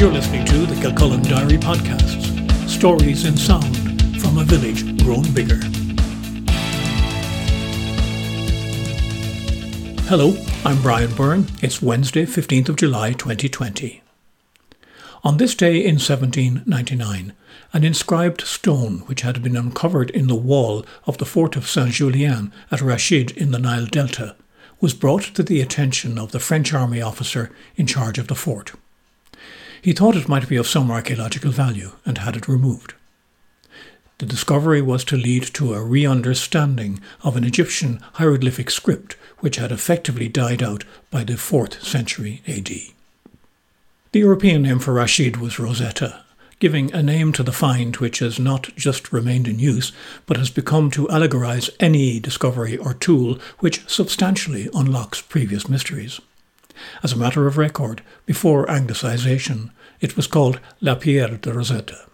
You're listening to the Kilcullen Diary Podcasts Stories in Sound from a Village Grown Bigger. Hello, I'm Brian Byrne. It's Wednesday, 15th of July 2020. On this day in 1799, an inscribed stone which had been uncovered in the wall of the fort of Saint Julien at Rachid in the Nile Delta was brought to the attention of the French army officer in charge of the fort. He thought it might be of some archaeological value and had it removed. The discovery was to lead to a re understanding of an Egyptian hieroglyphic script which had effectively died out by the 4th century AD. The European name for Rashid was Rosetta, giving a name to the find which has not just remained in use, but has become to allegorize any discovery or tool which substantially unlocks previous mysteries. As a matter of record, before Anglicization, it was called La Pierre de Rosetta.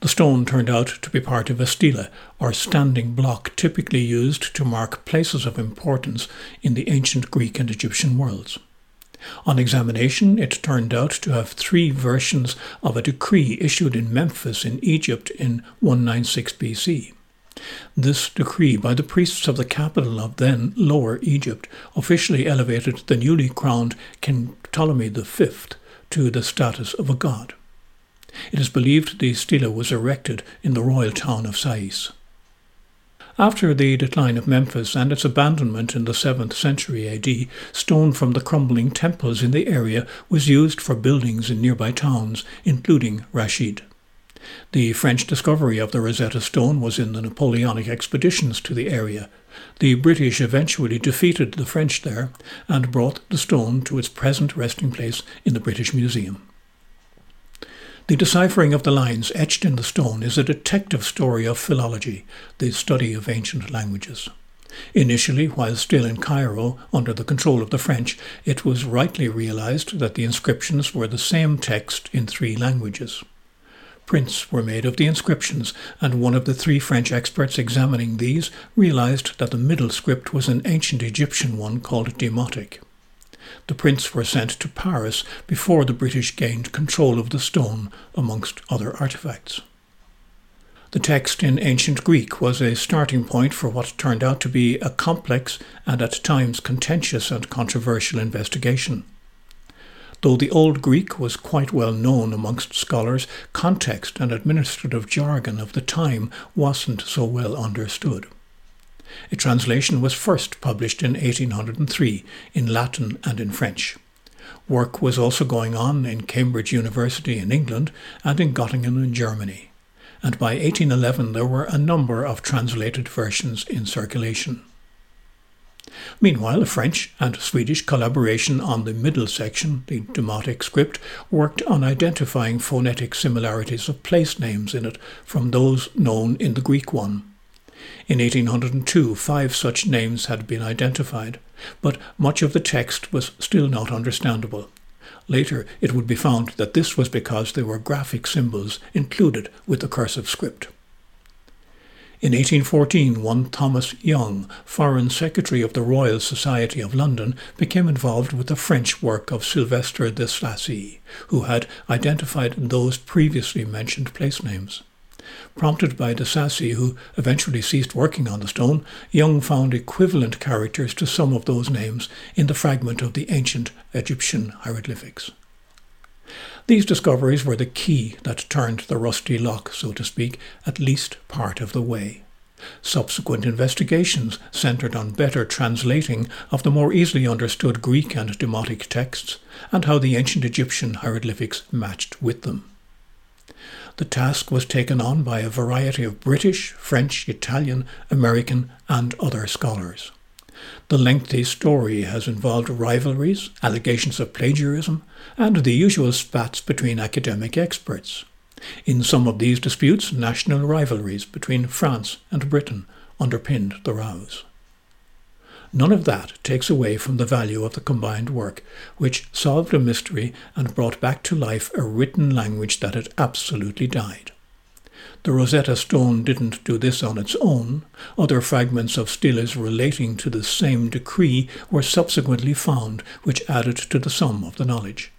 The stone turned out to be part of a stela, or standing block typically used to mark places of importance in the ancient Greek and Egyptian worlds. On examination, it turned out to have three versions of a decree issued in Memphis in Egypt in 196 BC. This decree by the priests of the capital of then Lower Egypt officially elevated the newly crowned King Ptolemy V to the status of a god. It is believed the stela was erected in the royal town of Sais. After the decline of Memphis and its abandonment in the 7th century AD, stone from the crumbling temples in the area was used for buildings in nearby towns, including Rashid. The French discovery of the Rosetta Stone was in the Napoleonic expeditions to the area. The British eventually defeated the French there and brought the stone to its present resting place in the British Museum. The deciphering of the lines etched in the stone is a detective story of philology, the study of ancient languages. Initially, while still in Cairo, under the control of the French, it was rightly realized that the inscriptions were the same text in three languages. Prints were made of the inscriptions, and one of the three French experts examining these realized that the middle script was an ancient Egyptian one called Demotic. The prints were sent to Paris before the British gained control of the stone, amongst other artifacts. The text in ancient Greek was a starting point for what turned out to be a complex and at times contentious and controversial investigation. Though the Old Greek was quite well known amongst scholars, context and administrative jargon of the time wasn't so well understood. A translation was first published in 1803 in Latin and in French. Work was also going on in Cambridge University in England and in Göttingen in Germany, and by 1811 there were a number of translated versions in circulation. Meanwhile, a French and Swedish collaboration on the middle section, the Demotic script, worked on identifying phonetic similarities of place names in it from those known in the Greek one. In 1802, five such names had been identified, but much of the text was still not understandable. Later, it would be found that this was because there were graphic symbols included with the cursive script. In 1814, one Thomas Young, Foreign Secretary of the Royal Society of London, became involved with the French work of Sylvester de Sacy, who had identified those previously mentioned place names. Prompted by de Sacy, who eventually ceased working on the stone, Young found equivalent characters to some of those names in the fragment of the ancient Egyptian hieroglyphics. These discoveries were the key that turned the rusty lock, so to speak, at least part of the way. Subsequent investigations centered on better translating of the more easily understood Greek and Demotic texts and how the ancient Egyptian hieroglyphics matched with them. The task was taken on by a variety of British, French, Italian, American, and other scholars. The lengthy story has involved rivalries, allegations of plagiarism, and the usual spats between academic experts. In some of these disputes, national rivalries between France and Britain underpinned the rows. None of that takes away from the value of the combined work, which solved a mystery and brought back to life a written language that had absolutely died. The Rosetta Stone didn't do this on its own. Other fragments of steles relating to the same decree were subsequently found, which added to the sum of the knowledge.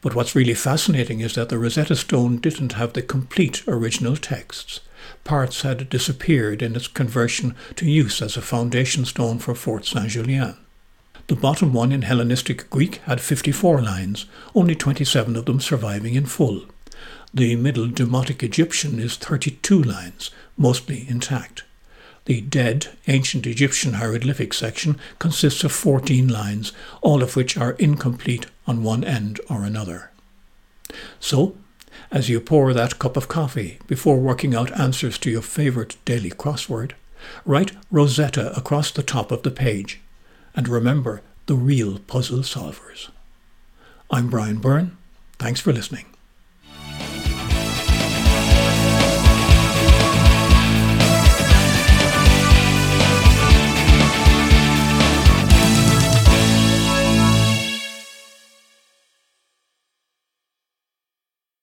But what's really fascinating is that the Rosetta Stone didn't have the complete original texts. Parts had disappeared in its conversion to use as a foundation stone for Fort Saint Julien. The bottom one in Hellenistic Greek had 54 lines, only 27 of them surviving in full. The Middle Demotic Egyptian is 32 lines, mostly intact. The dead ancient Egyptian hieroglyphic section consists of 14 lines, all of which are incomplete on one end or another. So, as you pour that cup of coffee before working out answers to your favourite daily crossword, write Rosetta across the top of the page. And remember the real puzzle solvers. I'm Brian Byrne. Thanks for listening.